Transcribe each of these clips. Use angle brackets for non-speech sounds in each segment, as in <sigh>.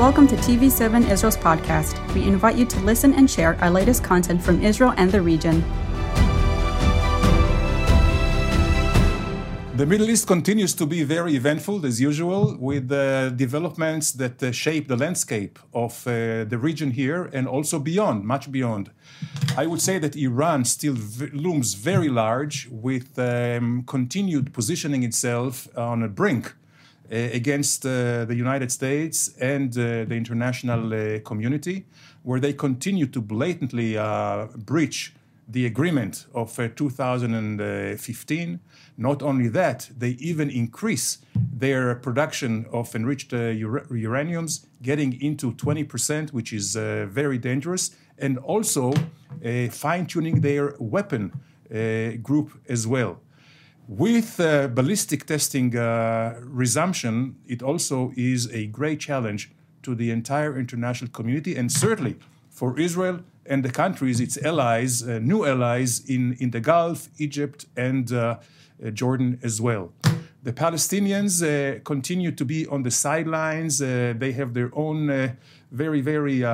Welcome to TV7 Israel's podcast. We invite you to listen and share our latest content from Israel and the region. The Middle East continues to be very eventful as usual, with uh, developments that uh, shape the landscape of uh, the region here and also beyond, much beyond. I would say that Iran still v- looms very large, with um, continued positioning itself on a brink against uh, the United States and uh, the international uh, community, where they continue to blatantly uh, breach the agreement of uh, 2015. Not only that, they even increase their production of enriched uh, ura- uraniums, getting into 20%, which is uh, very dangerous, and also uh, fine tuning their weapon uh, group as well. With uh, ballistic testing uh, resumption, it also is a great challenge to the entire international community and certainly for Israel and the countries, its allies, uh, new allies in, in the Gulf, Egypt, and uh, uh, Jordan as well. The Palestinians uh, continue to be on the sidelines. They have their own very, very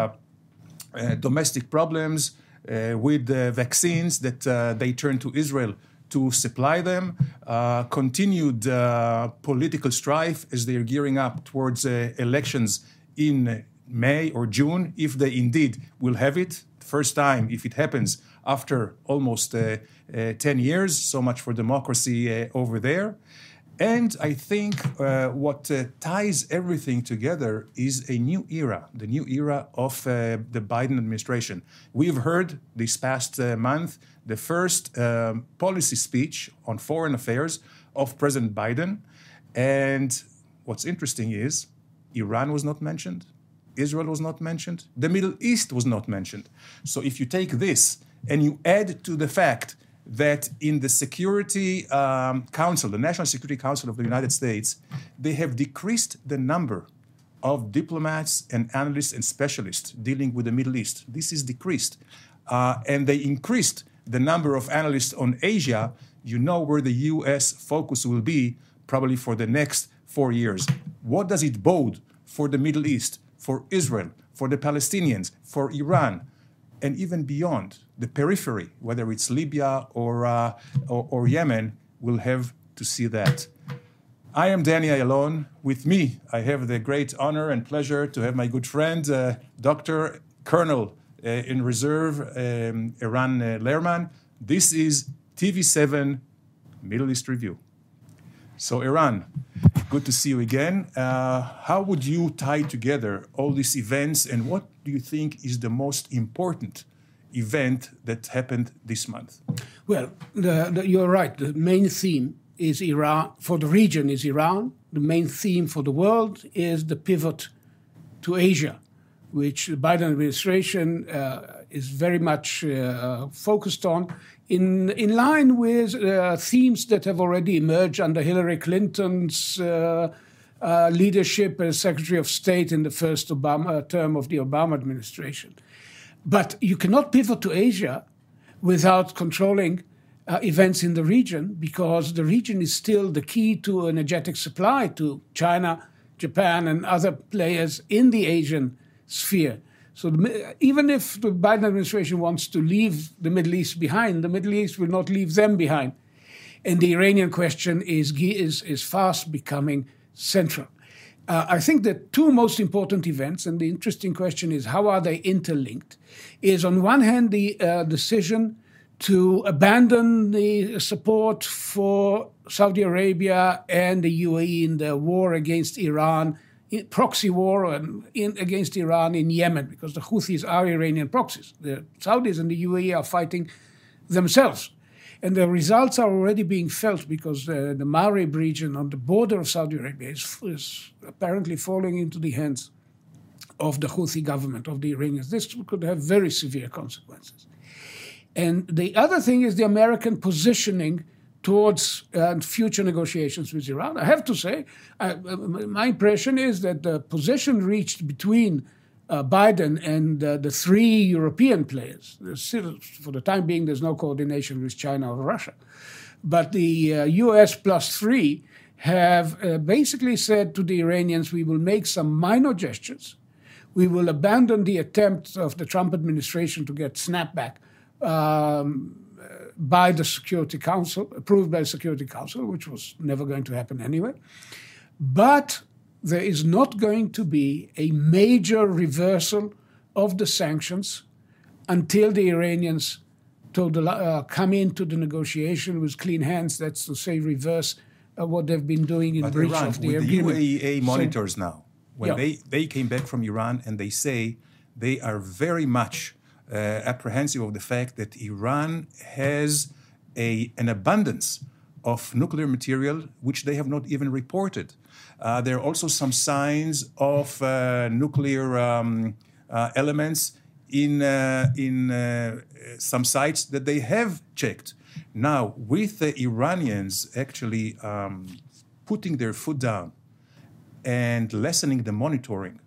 domestic problems with vaccines that they turn to Israel to supply them. Uh, continued uh, political strife as they are gearing up towards uh, elections in May or June, if they indeed will have it. First time, if it happens after almost uh, uh, 10 years. So much for democracy over there. And I think uh, what uh, ties everything together is a new era, the new era of uh, the Biden administration. We've heard this past uh, month the first um, policy speech on foreign affairs of President Biden. And what's interesting is Iran was not mentioned, Israel was not mentioned, the Middle East was not mentioned. So if you take this and you add to the fact that in the Security um, Council, the National Security Council of the United States, they have decreased the number of diplomats and analysts and specialists dealing with the Middle East. This is decreased. Uh, and they increased the number of analysts on Asia. You know where the US focus will be probably for the next four years. What does it bode for the Middle East, for Israel, for the Palestinians, for Iran? And even beyond the periphery, whether it's Libya or, uh, or, or, Yemen, will have to see that. I am Danny Ayalon. With me, I have the great honor and pleasure to have my good friend, uh, Dr. Colonel uh, in Reserve, um, Eran uh, Lerman. This is TV7 Middle East Review. So, Eran, good to see you again. Uh, how would you tie together all these events and what do you think is the most important event that happened this month? Well, the, the, you're right. The main theme is Iran, for the region, is Iran. The main theme for the world is the pivot to Asia, which the Biden administration uh, is very much uh, focused on, in, in line with uh, themes that have already emerged under Hillary Clinton's uh, uh, leadership as Secretary of State in the first Obama term of the Obama administration. But you cannot pivot to Asia without controlling uh, events in the region because the region is still the key to energetic supply to China, Japan, and other players in the Asian sphere. So the, even if the Biden administration wants to leave the Middle East behind, the Middle East will not leave them behind. And the Iranian question is, is, is fast becoming central. Uh, I think the two most important events, and the interesting question is how are they interlinked, is on one hand the uh, decision to abandon the support for Saudi Arabia and the UAE in the war against Iran, proxy war in, against Iran in Yemen, because the Houthis are Iranian proxies. The Saudis and the UAE are fighting themselves. And the results are already being felt because uh, the Marib region on the border of Saudi Arabia is, is, apparently falling into the hands of the Houthi government, of the Iranians. This could have very severe consequences. And the other thing is the American positioning towards uh, future negotiations with Iran. I have to say, uh, my impression is that the position reached between uh, Biden and uh, the three European players. For the time being, there's no coordination with China or Russia. But the uh, US plus three have uh, basically said to the Iranians, we will make some minor gestures we will abandon the attempt of the Trump administration to get snapback um, by the Security Council, approved by the Security Council, which was never going to happen anyway. But there is not going to be a major reversal of the sanctions until the Iranians told, uh, come into the negotiation with clean hands. That's to say, reverse uh, what they've been doing in but breach Iran, of the with agreement. The IAEA monitors so, now when yeah. they, they came back from Iran and they say they are very much uh, apprehensive of the fact that Iran has a, an abundance of nuclear material which they have not even reported. Uh, there are also some signs of uh, nuclear um, uh, elements in, uh, in uh, some sites that they have checked. Now, with the Iranians actually um, putting their foot down and lessening the monitoring,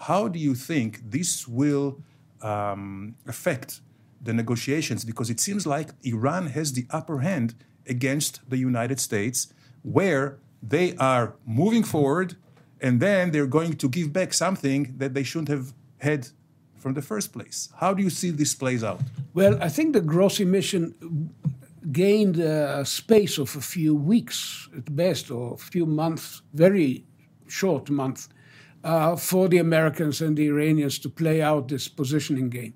how do you think this will um, affect the negotiations? Because it seems like Iran has the upper hand against the United States, where they are moving forward and then they're going to give back something that they shouldn't have had from the first place. How do you see this plays out? Well, I think the Grossi mission gained a space of a few weeks at best, or a few months, very short month, uh, for the Americans and the Iranians to play out this positioning game.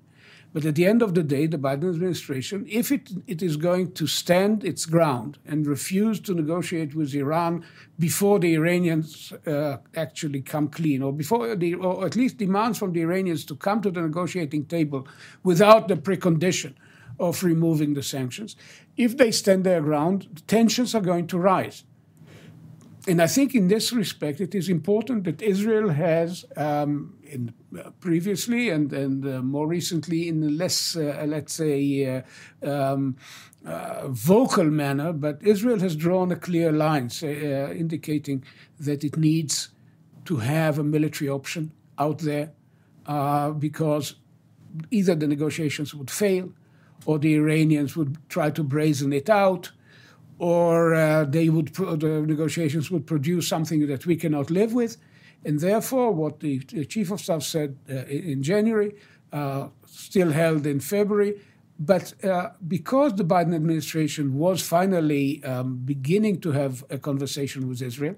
But at the end of the day, the Biden administration, if it, it is going to stand its ground and refuse to negotiate with Iran before the Iranians uh, actually come clean, or before the, or at least demands from the Iranians to come to the negotiating table without the precondition of removing the sanctions, if they stand their ground, tensions are going to rise. And I think in this respect, it is important that Israel has, um, in, uh, previously and, and uh, more recently, in a less, uh, let's say, uh, um, uh, vocal manner, but Israel has drawn a clear line say, uh, indicating that it needs to have a military option out there because either the negotiations would fail or the Iranians would try to brazen it out or uh, they would the negotiations would produce something that we cannot live with, and therefore, what the, the chief of staff said uh, in January, uh, still held in February, but uh, because the Biden administration was finally um, beginning to have a conversation with Israel,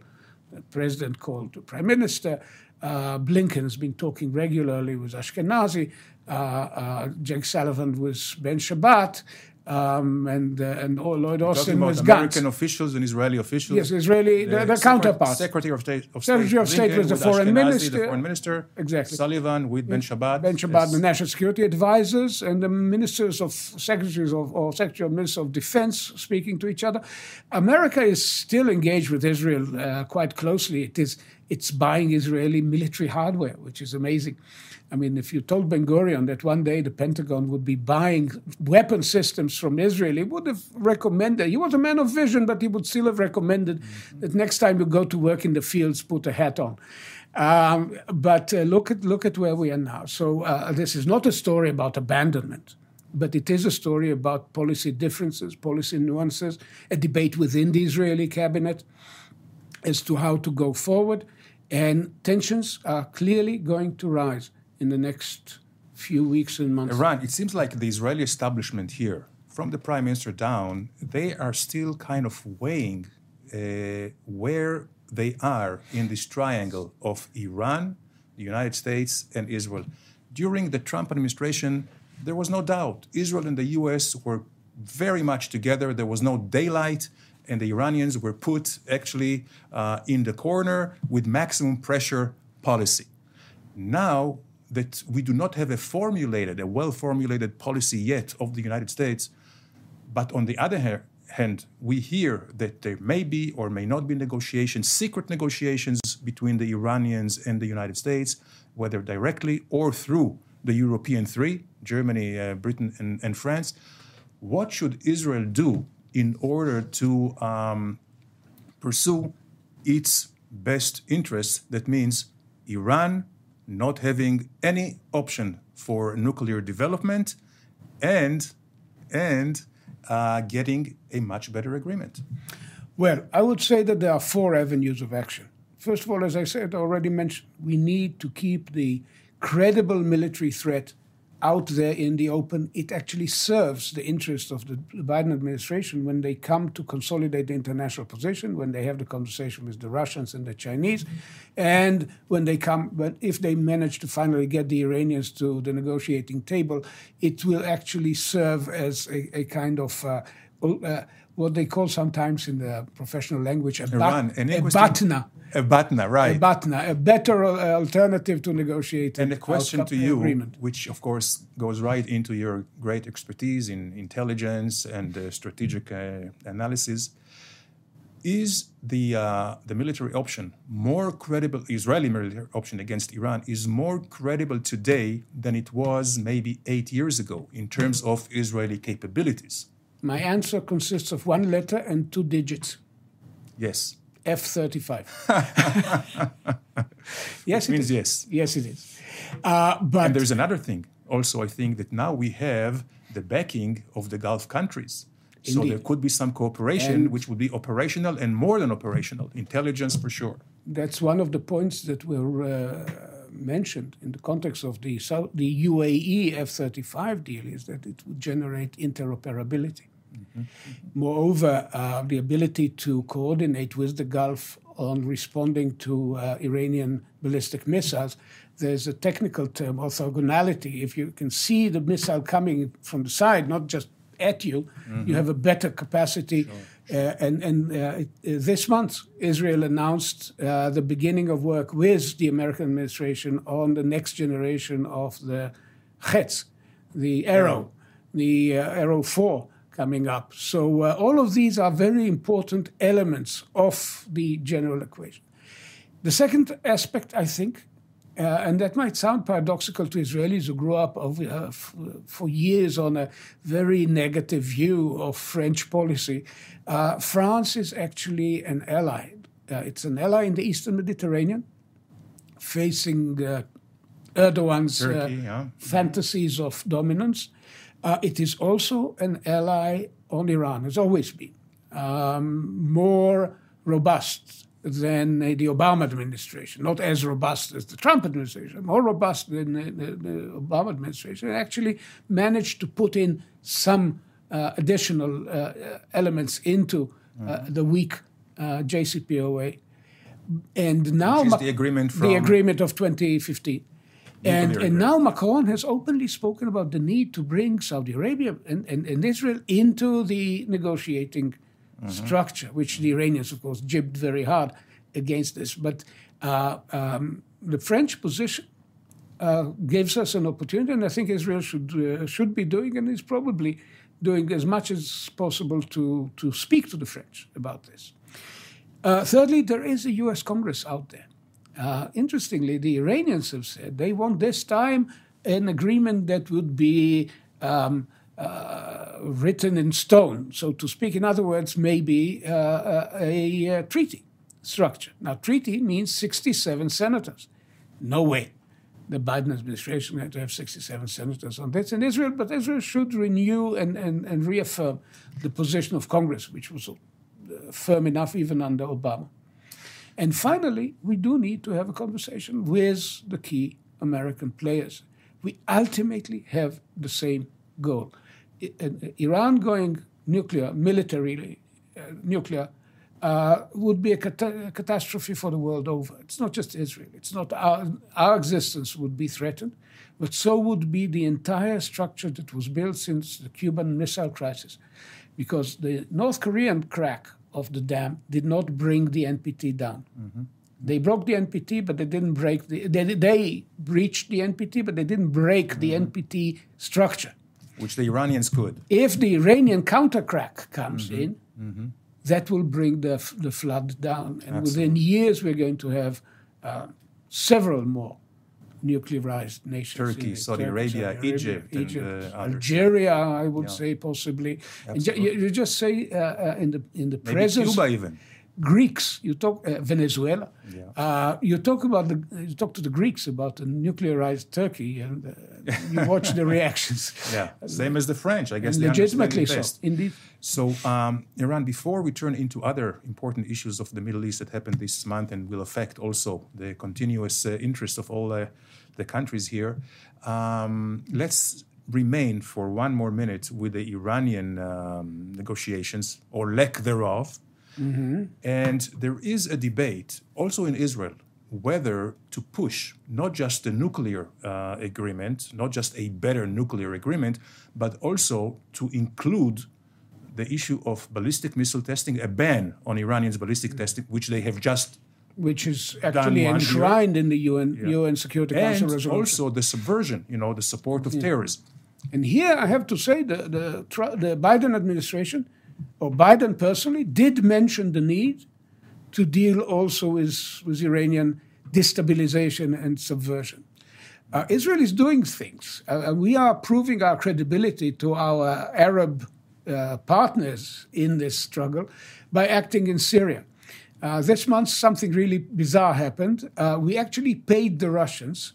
the president called the prime minister. Uh, Blinken has been talking regularly with Ashkenazi, uh, Jake Sullivan with Ben Shabbat, um, and uh, and Lloyd Austin was American officials and Israeli officials. Yes, Israeli the, the, the counterparts. Secretary of State. Of Secretary of State was the foreign minister. The foreign minister. Exactly. Sullivan with Ben Shabbat. Ben Shabbat, yes. the national security advisors, and the ministers of secretaries of or secretary of minister of defense speaking to each other. America is still engaged with Israel uh, quite closely. It is it's buying Israeli military hardware, which is amazing. I mean, if you told Ben Gurion that one day the Pentagon would be buying weapon systems from Israel, he would have recommended, he was a man of vision, but he would still have recommended mm-hmm. that next time you go to work in the fields, put a hat on. Um, but uh, look, at, look at where we are now. So uh, this is not a story about abandonment, but it is a story about policy differences, policy nuances, a debate within the Israeli cabinet as to how to go forward. And tensions are clearly going to rise in the next few weeks and months. Eran, it seems like the Israeli establishment here, from the prime minister down, they are still kind of weighing uh, where they are in this triangle of Iran, the United States, and Israel. During the Trump administration, there was no doubt Israel and the US were very much together. There was no daylight, and the Iranians were put actually uh, in the corner with maximum pressure policy. Now, that we do not have a formulated, a well formulated policy yet of the United States. But on the other hand, we hear that there may be or may not be negotiations, secret negotiations between the Iranians and the United States, whether directly or through the European three Germany, uh, Britain, and, and, France. What should Israel do in order to um, pursue its best interests? That means Iran not having any option for nuclear development, and and uh, getting a much better agreement. Well, I would say that there are four avenues of action. First of all, as I said already mentioned, we need to keep the credible military threat out there in the open, it actually serves the interest of the Biden administration when they come to consolidate the international position, when they have the conversation with the Russians and the Chinese, and when they come, but if they manage to finally get the Iranians to the negotiating table, it will actually serve as a, a kind of uh, uh, what they call sometimes in the professional language a, Iran, bat- a batna. A batna, right. A batna, a better uh, alternative to negotiate. And a question to you, agreement. which of course goes right into your great expertise in intelligence and uh, strategic uh, analysis. Is the uh, the military option more credible? Israeli military option against Iran is more credible today than it was maybe eight years ago in terms of Israeli capabilities. My answer consists of one letter and two digits. Yes. F 35. <laughs> yes, it means is. yes. Yes, it is. Uh, but and there's another thing. Also, I think that now we have the backing of the Gulf countries. So there could be some cooperation, And- which would be operational and more than operational, intelligence for sure. that's one of the points that were uh, mentioned in the context of the, South, the UAE F 35 deal is that it would generate interoperability. Moreover, uh, the ability to coordinate with the Gulf on responding to uh, Iranian ballistic missiles. There's a technical term, orthogonality. If you can see the missile coming from the side, not just at you, you have a better capacity. Uh, and and uh, uh, this month, Israel announced uh, the beginning of work with the American administration on the next generation of the Chetz, the Arrow, the uh, Arrow 4 coming up. So uh, all of these are very important elements of the general equation. The second aspect, I think, uh, and that might sound paradoxical to Israelis who grew up over, uh, f- for years on a very negative view of French policy. Uh, France is actually an ally. Uh, it's an ally in the Eastern Mediterranean, facing uh, Erdogan's uh, Turkey, yeah. fantasies of dominance. Uh, it is also an ally on Iran, has always been um, more robust than uh, the Obama administration, not as robust as the Trump administration, more robust than the, the, the Obama administration, actually managed to put in some uh, additional uh, elements into uh, the weak uh, JCPOA. And now Which the agreement the agreement of 2015. And, and now Macron has openly spoken about the need to bring Saudi Arabia and, and, and Israel into the negotiating structure, which the Iranians, of course, jibbed very hard against this. But uh, um, the French position uh, gives us an opportunity, and I think Israel should uh, should be doing, and is probably doing as much as possible to to speak to the French about this. Uh, thirdly, there is a U.S. Congress out there. Uh, interestingly, the Iranians have said they want this time an agreement that would be um, uh, written in stone, so to speak. In other words, maybe uh, a, a, treaty structure. Now, treaty means 67 senators. No way. The Biden administration had to have 67 senators on this in Israel, but Israel should renew and, and, and reaffirm the position of Congress, which was uh, firm enough even under Obama. And finally, we do need to have a conversation with the key American players. We ultimately have the same goal. Iran going nuclear, militarily uh, nuclear, uh, would be a, cata- a catastrophe for the world over. It's not just Israel. It's not our, our existence would be threatened, but so would be the entire structure that was built since the Cuban Missile Crisis, because the North Korean crack of the dam did not bring the NPT down. They broke the NPT, but they didn't break the. They, they breached the NPT, but they didn't break the NPT structure. Which the Iranians could. If the Iranian countercrack comes in, that will bring the, f- the flood down. And within years, we're going to have uh, several more nuclearized nations. in Turkey, it. Saudi Arabia, Egypt, and, uh. Algeria, I would say possibly. You, you just say uh, uh, in the in the Maybe presence Cuba even. Greeks, you talk uh, Venezuela, Yeah. uh, you talk about the, you talk to the Greeks about the nuclearized Turkey, and uh, you watch the reactions. <laughs> Yeah, same as the French, I guess. Legitimately it so, indeed. So, um, Eran, before we turn into other important issues of the Middle East that happened this month and will affect also the continuous uh, interest of all uh, the countries here, um, let's remain for one more minute with the Iranian um, negotiations or lack thereof. And there is a debate also in Israel whether to push not just the nuclear uh, agreement, not just a better nuclear agreement, but also to include the issue of ballistic missile testing, a ban on Iranians' ballistic testing, which they have just which is actually one year. enshrined in the UN UN Security Council and resolution. also the subversion, you know, the support of terrorism. And here I have to say the, the, the Biden administration, or Biden personally, did mention the need to deal also with, with Iranian destabilization and subversion. Uh, Israel is doing things. Uh, we are proving our credibility to our Arab uh, partners in this struggle by acting in Syria. Uh, this month, something really bizarre happened. Uh, we actually paid the Russians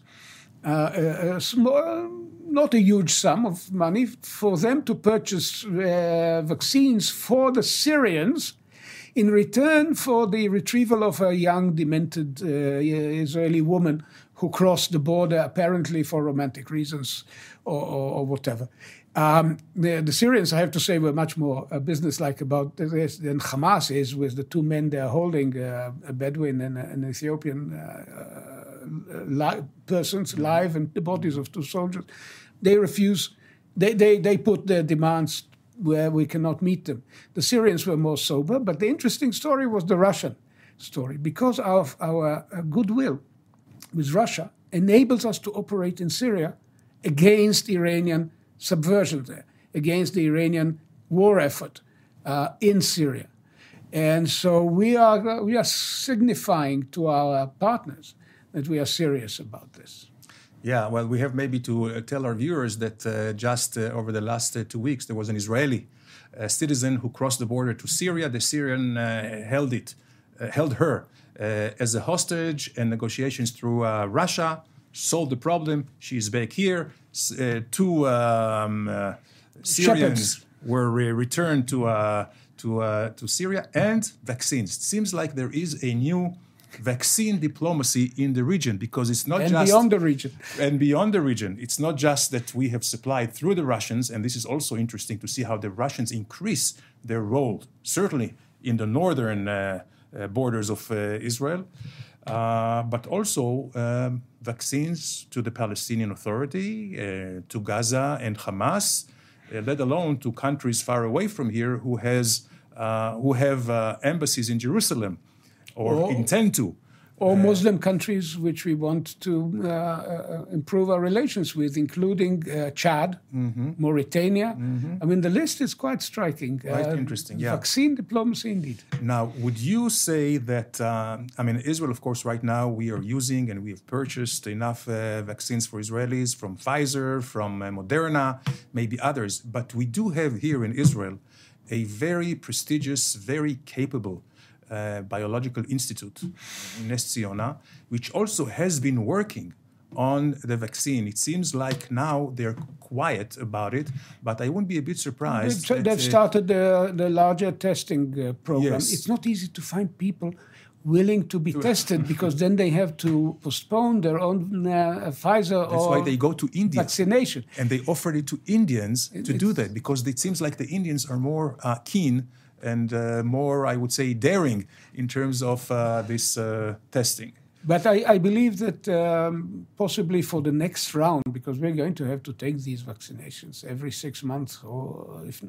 uh, a, a small, not a huge sum of money for them to purchase uh, vaccines for the Syrians in return for the retrieval of a young, demented uh, Israeli woman who crossed the border apparently for romantic reasons or, or, or whatever. Um, the, the, Syrians, I have to say, were much more uh, businesslike about this than Hamas is with the two men they're holding, uh, a Bedouin and an Ethiopian li- persons live and the bodies of two soldiers. They refuse, they, they, they put their demands where we cannot meet them. The Syrians were more sober, but the interesting story was the Russian story because of our uh, goodwill with Russia enables us to operate in Syria against Iranian subversion there, against the Iranian war effort uh, in Syria. And so we are, we are signifying to our partners that we are serious about this. Yeah, well, we have maybe to uh, tell our viewers that uh, just uh, over the last uh, two weeks, there was an Israeli uh, citizen who crossed the border to Syria. The Syrian uh, held it, held her as a hostage, and negotiations through Russia solved the problem. She is back here. two um, Syrians Shepherds. were re- returned to to to Syria, and vaccines. It seems like there is a new vaccine diplomacy in the region because it's not and just beyond the region. and beyond the region. It's not just that we have supplied through the Russians, and this is also interesting to see how the Russians increase their role, certainly in the northern uh, uh, borders of uh, Israel, uh, but also um, vaccines to the Palestinian Authority, uh, to Gaza and Hamas, uh, let alone to countries far away from here who has who have embassies in Jerusalem or Oh. intend to. Or Muslim countries which we want to uh, uh, improve our relations with, including uh, Chad, Mauritania. I mean, the list is quite striking. Quite Uh, interesting, yeah. Vaccine diplomacy, indeed. Now, would you say that, um, I mean, Israel, of course, right now we are using and we have purchased enough uh, vaccines for Israelis from Pfizer, from uh, Moderna, maybe others, but we do have here in Israel a very prestigious, very capable uh, biological institute, Nes Ziona, which also has been working on the vaccine. It seems like now they're quiet about it, but I wouldn't be a bit surprised. They've, that, they've uh, started the, the larger testing uh, program. Yes. It's not easy to find people willing to be tested <laughs> because then they have to postpone their own uh, Pfizer That's or why they go to India. vaccination. and they offered it to Indians to do that because it seems like the Indians are more uh, keen and uh, more, I would say, daring in terms of uh, this uh, testing. But I, I believe that um, possibly for the next round, because we're going to have to take these vaccinations every six months or if,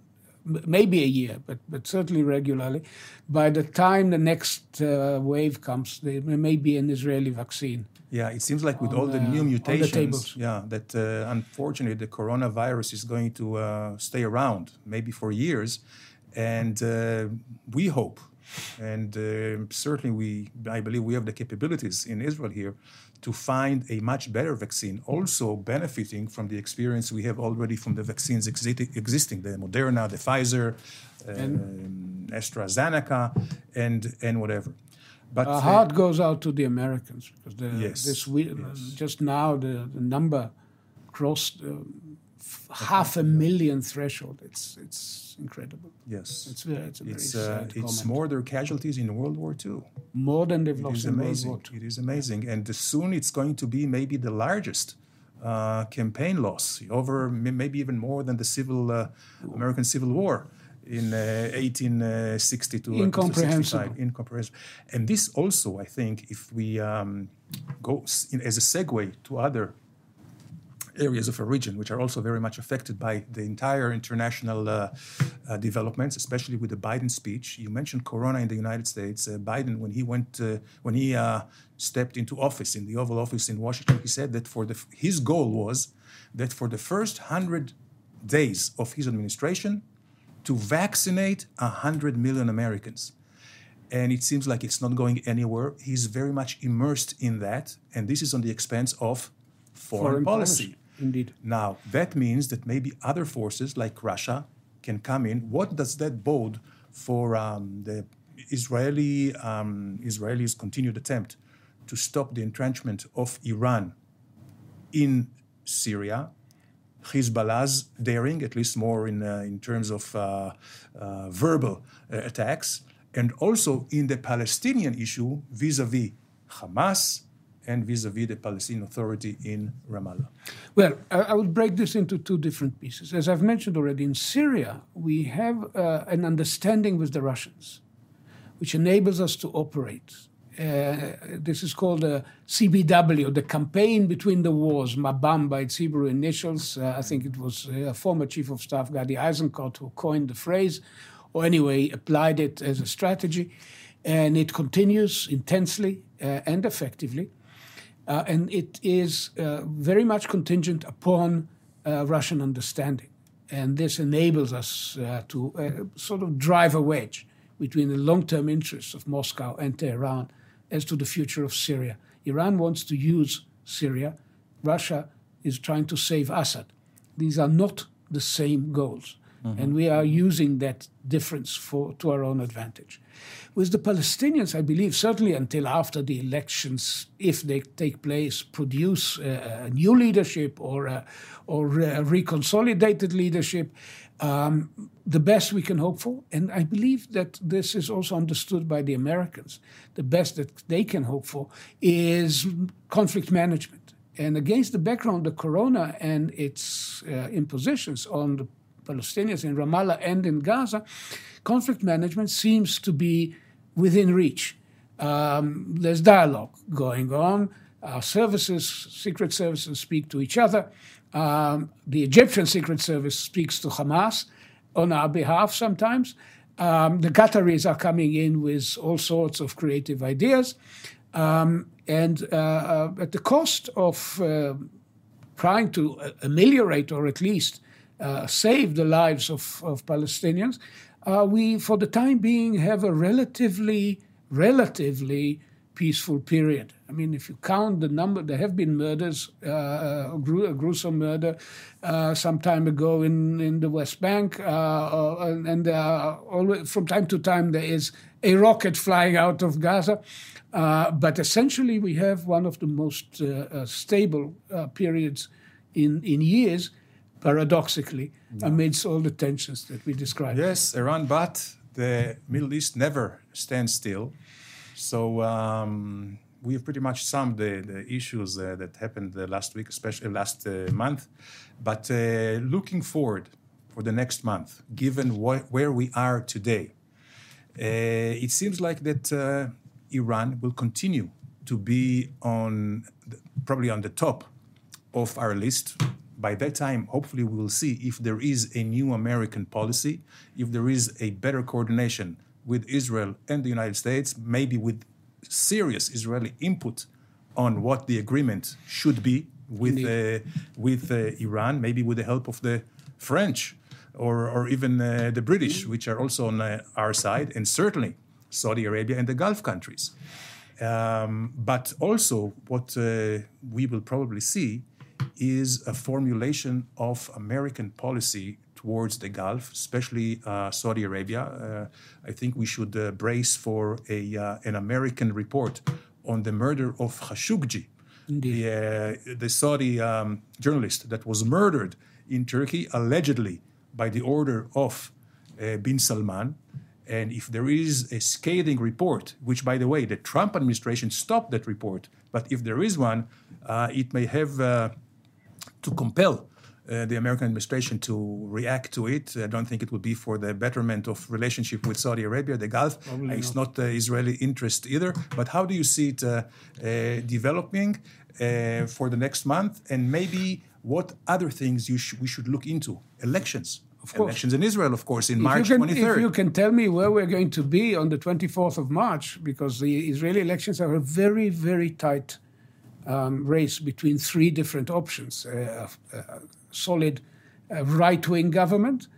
maybe a year, but, but certainly regularly. By the time the next uh, wave comes, there may be an Israeli vaccine. Yeah, it seems like with On all the the- new on the mutations, yeah, that uh, unfortunately the coronavirus is going to uh, stay around maybe for years, and uh, we hope, and uh, certainly we, I believe we have the capabilities in Israel here to find a much better vaccine, also benefiting from the experience we have already from the vaccines exi- existing, the Moderna, the Pfizer, um, AstraZeneca and and whatever. But our heart goes out to the Americans because the, yes, this week, yes. just now the, the number crossed uh, half a million threshold. It's it's incredible. Yes, it's very, it's, it's, uh, it's more their casualties in World War II. More than they've lost in amazing. World War II. It is amazing, and soon it's going to be maybe the largest uh, campaign loss, over maybe even more than the civil uh, American Civil War in uh, 1862 incomprehensible. incomprehensible and this also i think if we um, go in, as a segue to other areas of origin, which are also very much affected by the entire international uh, uh, developments, especially with the Biden speech. You mentioned Corona in the United States. Uh, Biden, when he went, uh, when he uh, stepped into office in the Oval Office in Washington, he said that for the his goal was that for the first hundred days of his administration, to vaccinate hundred million Americans. And it seems like it's not going anywhere. He's very much immersed in that, and this is on the expense of foreign, foreign policy. policy. Indeed. Now, that means that maybe other forces like Russia can come in. What does that bode for um, the Israeli um, Israelis' continued attempt to stop the entrenchment of Iran in Syria? Hezbollah's daring, at least more in, uh, in terms of uh, uh, verbal uh, attacks, and also in the Palestinian issue vis a vis Hamas, and vis-a-vis the Palestinian Authority in Ramallah? Well, I would break this into two different pieces. As I've mentioned already, in Syria, we have uh, an understanding with the Russians, which enables us to operate. Uh, this is called the CBW, the Campaign Between the Wars, MABAM by its Hebrew initials. Uh, I think it was uh, a former Chief of Staff, Gadi Eisenkot, who coined the phrase, or anyway, applied it as a strategy. And it continues intensely uh, and effectively. Uh, and it is uh, very much contingent upon uh, Russian understanding. And this enables us uh, to uh, sort of drive a wedge between the long term interests of Moscow and Tehran as to the future of Syria. Iran wants to use Syria, Russia is trying to save Assad. These are not the same goals. Mm-hmm. And we are using that difference for, to our own advantage. With the Palestinians, I believe, certainly until after the elections, if they take place, produce a new leadership or a, or reconsolidated leadership, um, the best we can hope for. And I believe that this is also understood by the Americans. The best that they can hope for is conflict management. And against the background of Corona and its uh, impositions on the Palestinians in Ramallah and in Gaza, conflict management seems to be within reach. Um, there's dialogue going on. Our services, secret services, speak to each other. Um, the Egyptian Secret Service speaks to Hamas on our behalf sometimes. Um, the Qataris are coming in with all sorts of creative ideas. Um, and uh, uh, at the cost of uh, trying to ameliorate or at least uh, save the lives of, of Palestinians, uh, we, for the time being, have a relatively, relatively peaceful period. I mean, if you count the number, there have been murders, uh, a, gru- a, gruesome murder uh, some time ago in, in the West Bank, uh, uh and always, from time to time there is a rocket flying out of Gaza. Uh, but essentially, we have one of the most uh, stable periods in, in years paradoxically, no. amidst all the tensions that we described. Yes, Eran, but the Middle East never stands still. So um, we have pretty much summed the, the issues uh, that happened last week, especially last uh, month. But uh, looking forward for the next month, given wh- where we are today, uh, it seems like that uh, Iran will continue to be on the, probably on the top of our list by that time, hopefully, we will see if there is a new American policy, if there is a better coordination with Israel and the United States, maybe with serious Israeli input on what the agreement should be with uh, with uh, Iran, maybe with the help of the French or, or even uh, the British, which are also on uh, our side, and certainly Saudi Arabia and the Gulf countries. Um, but also, what uh, we will probably see is a formulation of American policy towards the Gulf, especially uh, Saudi Arabia. Uh, I think we should uh, brace for a, uh, an American report on the murder of Khashoggi, the, uh, the, Saudi um, journalist that was murdered in Turkey, allegedly by the order of bin Salman. And if there is a scathing report, which, by the way, the Trump administration stopped that report, but if there is one, it may have to compel uh, the American administration to react to it. I don't think it would be for the betterment of relationship with Saudi Arabia, the Gulf. Probably it's not, not Israeli interest either. But how do you see it uh, uh, developing uh, for the next month? And maybe what other things sh- we should look into? Elections. Of course. Elections in Israel, of course, in if March can, 23rd. If you can tell me where we're going to be on the 24th of March, because the Israeli elections are a very, very tight um, race between three different options. Uh, uh, solid right wing government,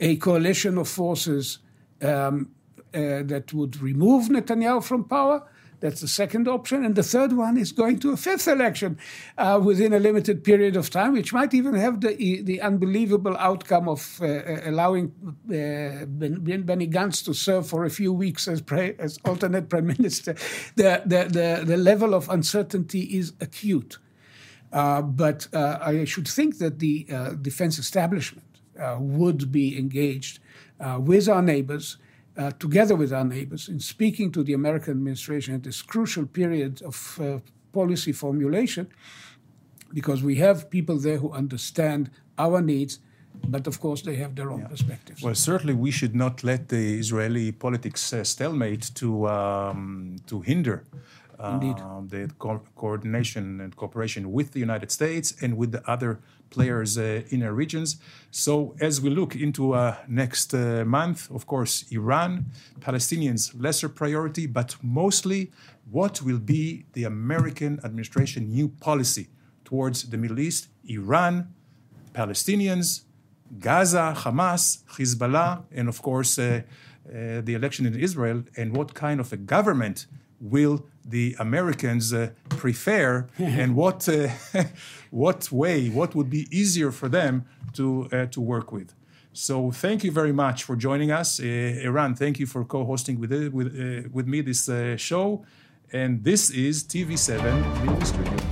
a coalition of forces um, uh, that would remove Netanyahu from power. That's the second option. And the third one is going to a fifth election uh, within a limited period of time, which might even have the, the unbelievable outcome of uh, uh allowing uh, Benny Gantz to serve for a few weeks as, pre- as alternate prime minister. The, the, the, the level of uncertainty is acute. Uh, but uh, I should think that the defense establishment would be engaged with our neighbors, together with our neighbors, in speaking to the American administration at this crucial period of policy formulation, because we have people there who understand our needs but of course they have their own yeah. perspectives. Well, certainly we should not let the Israeli politics uh, stalemate to um, to hinder um, the co- coordination and cooperation with the United States and with the other players uh, in our regions. So, as we look into uh, next uh, month, of course, Iran, Palestinians, lesser priority, but mostly what will be the American administration new policy towards the Middle East, Iran, Palestinians, Gaza, Hamas, Hezbollah, and of course, uh, uh, the election in Israel, and what kind of a government will the Americans uh, prefer <laughs> and what, uh, <laughs> what way, what would be easier for them to, uh, to work with. So thank you very much for joining us. Uh, Eran, thank you for co-hosting with, uh, with, uh, with me this show. And this is TV7 Middle East